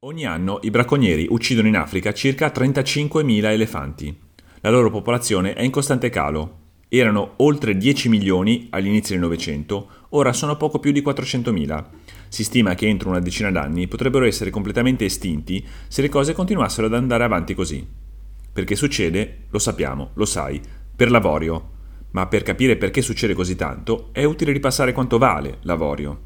Ogni anno i bracconieri uccidono in Africa circa 35.000 elefanti. La loro popolazione è in costante calo. Erano oltre 10 milioni agli inizi del Novecento, ora sono poco più di 400.000. Si stima che entro una decina d'anni potrebbero essere completamente estinti se le cose continuassero ad andare avanti così. Perché succede? Lo sappiamo, lo sai, per l'avorio. Ma per capire perché succede così tanto è utile ripassare quanto vale l'avorio.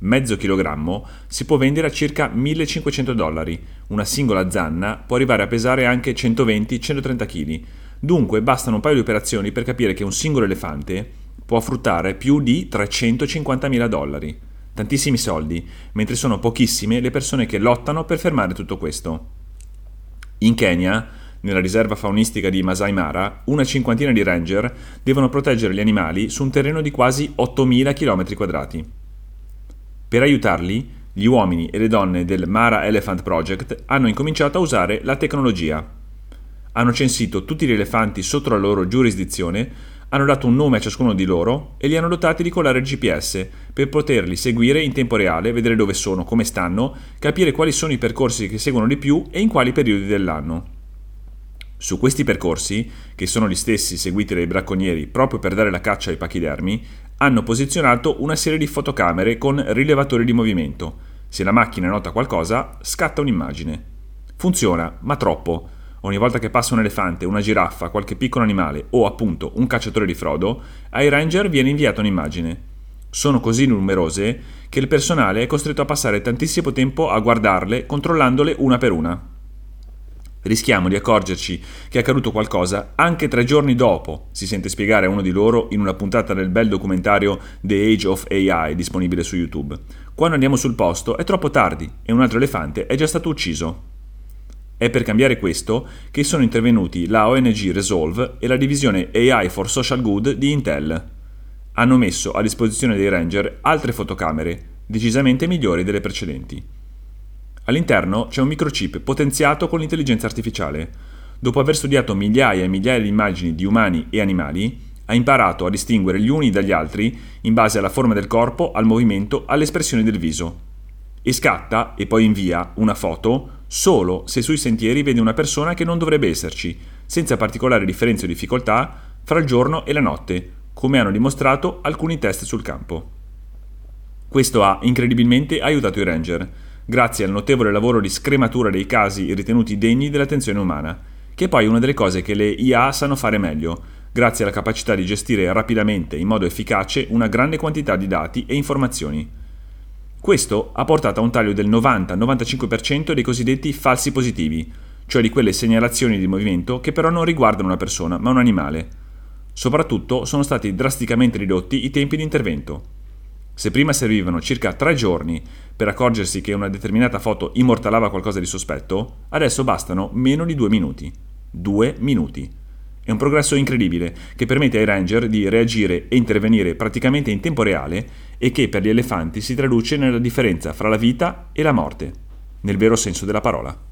Mezzo chilogrammo si può vendere a circa 1500 dollari, una singola zanna può arrivare a pesare anche 120-130 kg, dunque bastano un paio di operazioni per capire che un singolo elefante può fruttare più di 350.000 dollari. Tantissimi soldi, mentre sono pochissime le persone che lottano per fermare tutto questo. In Kenya, nella riserva faunistica di Masai Mara, una cinquantina di ranger devono proteggere gli animali su un terreno di quasi 8.000 km2. Per aiutarli, gli uomini e le donne del Mara Elephant Project hanno incominciato a usare la tecnologia. Hanno censito tutti gli elefanti sotto la loro giurisdizione hanno dato un nome a ciascuno di loro e li hanno dotati di collare GPS per poterli seguire in tempo reale, vedere dove sono, come stanno, capire quali sono i percorsi che seguono di più e in quali periodi dell'anno. Su questi percorsi, che sono gli stessi seguiti dai bracconieri proprio per dare la caccia ai pachidermi, hanno posizionato una serie di fotocamere con rilevatori di movimento. Se la macchina nota qualcosa, scatta un'immagine. Funziona, ma troppo Ogni volta che passa un elefante, una giraffa, qualche piccolo animale o appunto un cacciatore di frodo, ai ranger viene inviata un'immagine. Sono così numerose che il personale è costretto a passare tantissimo tempo a guardarle, controllandole una per una. Rischiamo di accorgerci che è accaduto qualcosa anche tre giorni dopo, si sente spiegare a uno di loro in una puntata del bel documentario The Age of AI disponibile su YouTube. Quando andiamo sul posto è troppo tardi e un altro elefante è già stato ucciso. È per cambiare questo che sono intervenuti la ONG Resolve e la divisione AI for Social Good di Intel. Hanno messo a disposizione dei Ranger altre fotocamere, decisamente migliori delle precedenti. All'interno c'è un microchip potenziato con l'intelligenza artificiale. Dopo aver studiato migliaia e migliaia di immagini di umani e animali, ha imparato a distinguere gli uni dagli altri in base alla forma del corpo, al movimento, alle espressioni del viso. E scatta e poi invia una foto solo se sui sentieri vede una persona che non dovrebbe esserci, senza particolari differenze o difficoltà fra il giorno e la notte, come hanno dimostrato alcuni test sul campo. Questo ha incredibilmente aiutato i ranger, grazie al notevole lavoro di scrematura dei casi ritenuti degni dell'attenzione umana, che è poi una delle cose che le IA sanno fare meglio, grazie alla capacità di gestire rapidamente in modo efficace una grande quantità di dati e informazioni. Questo ha portato a un taglio del 90-95% dei cosiddetti falsi positivi, cioè di quelle segnalazioni di movimento che però non riguardano una persona ma un animale. Soprattutto sono stati drasticamente ridotti i tempi di intervento. Se prima servivano circa tre giorni per accorgersi che una determinata foto immortalava qualcosa di sospetto, adesso bastano meno di due minuti. Due minuti. È un progresso incredibile che permette ai ranger di reagire e intervenire praticamente in tempo reale e che per gli elefanti si traduce nella differenza fra la vita e la morte, nel vero senso della parola.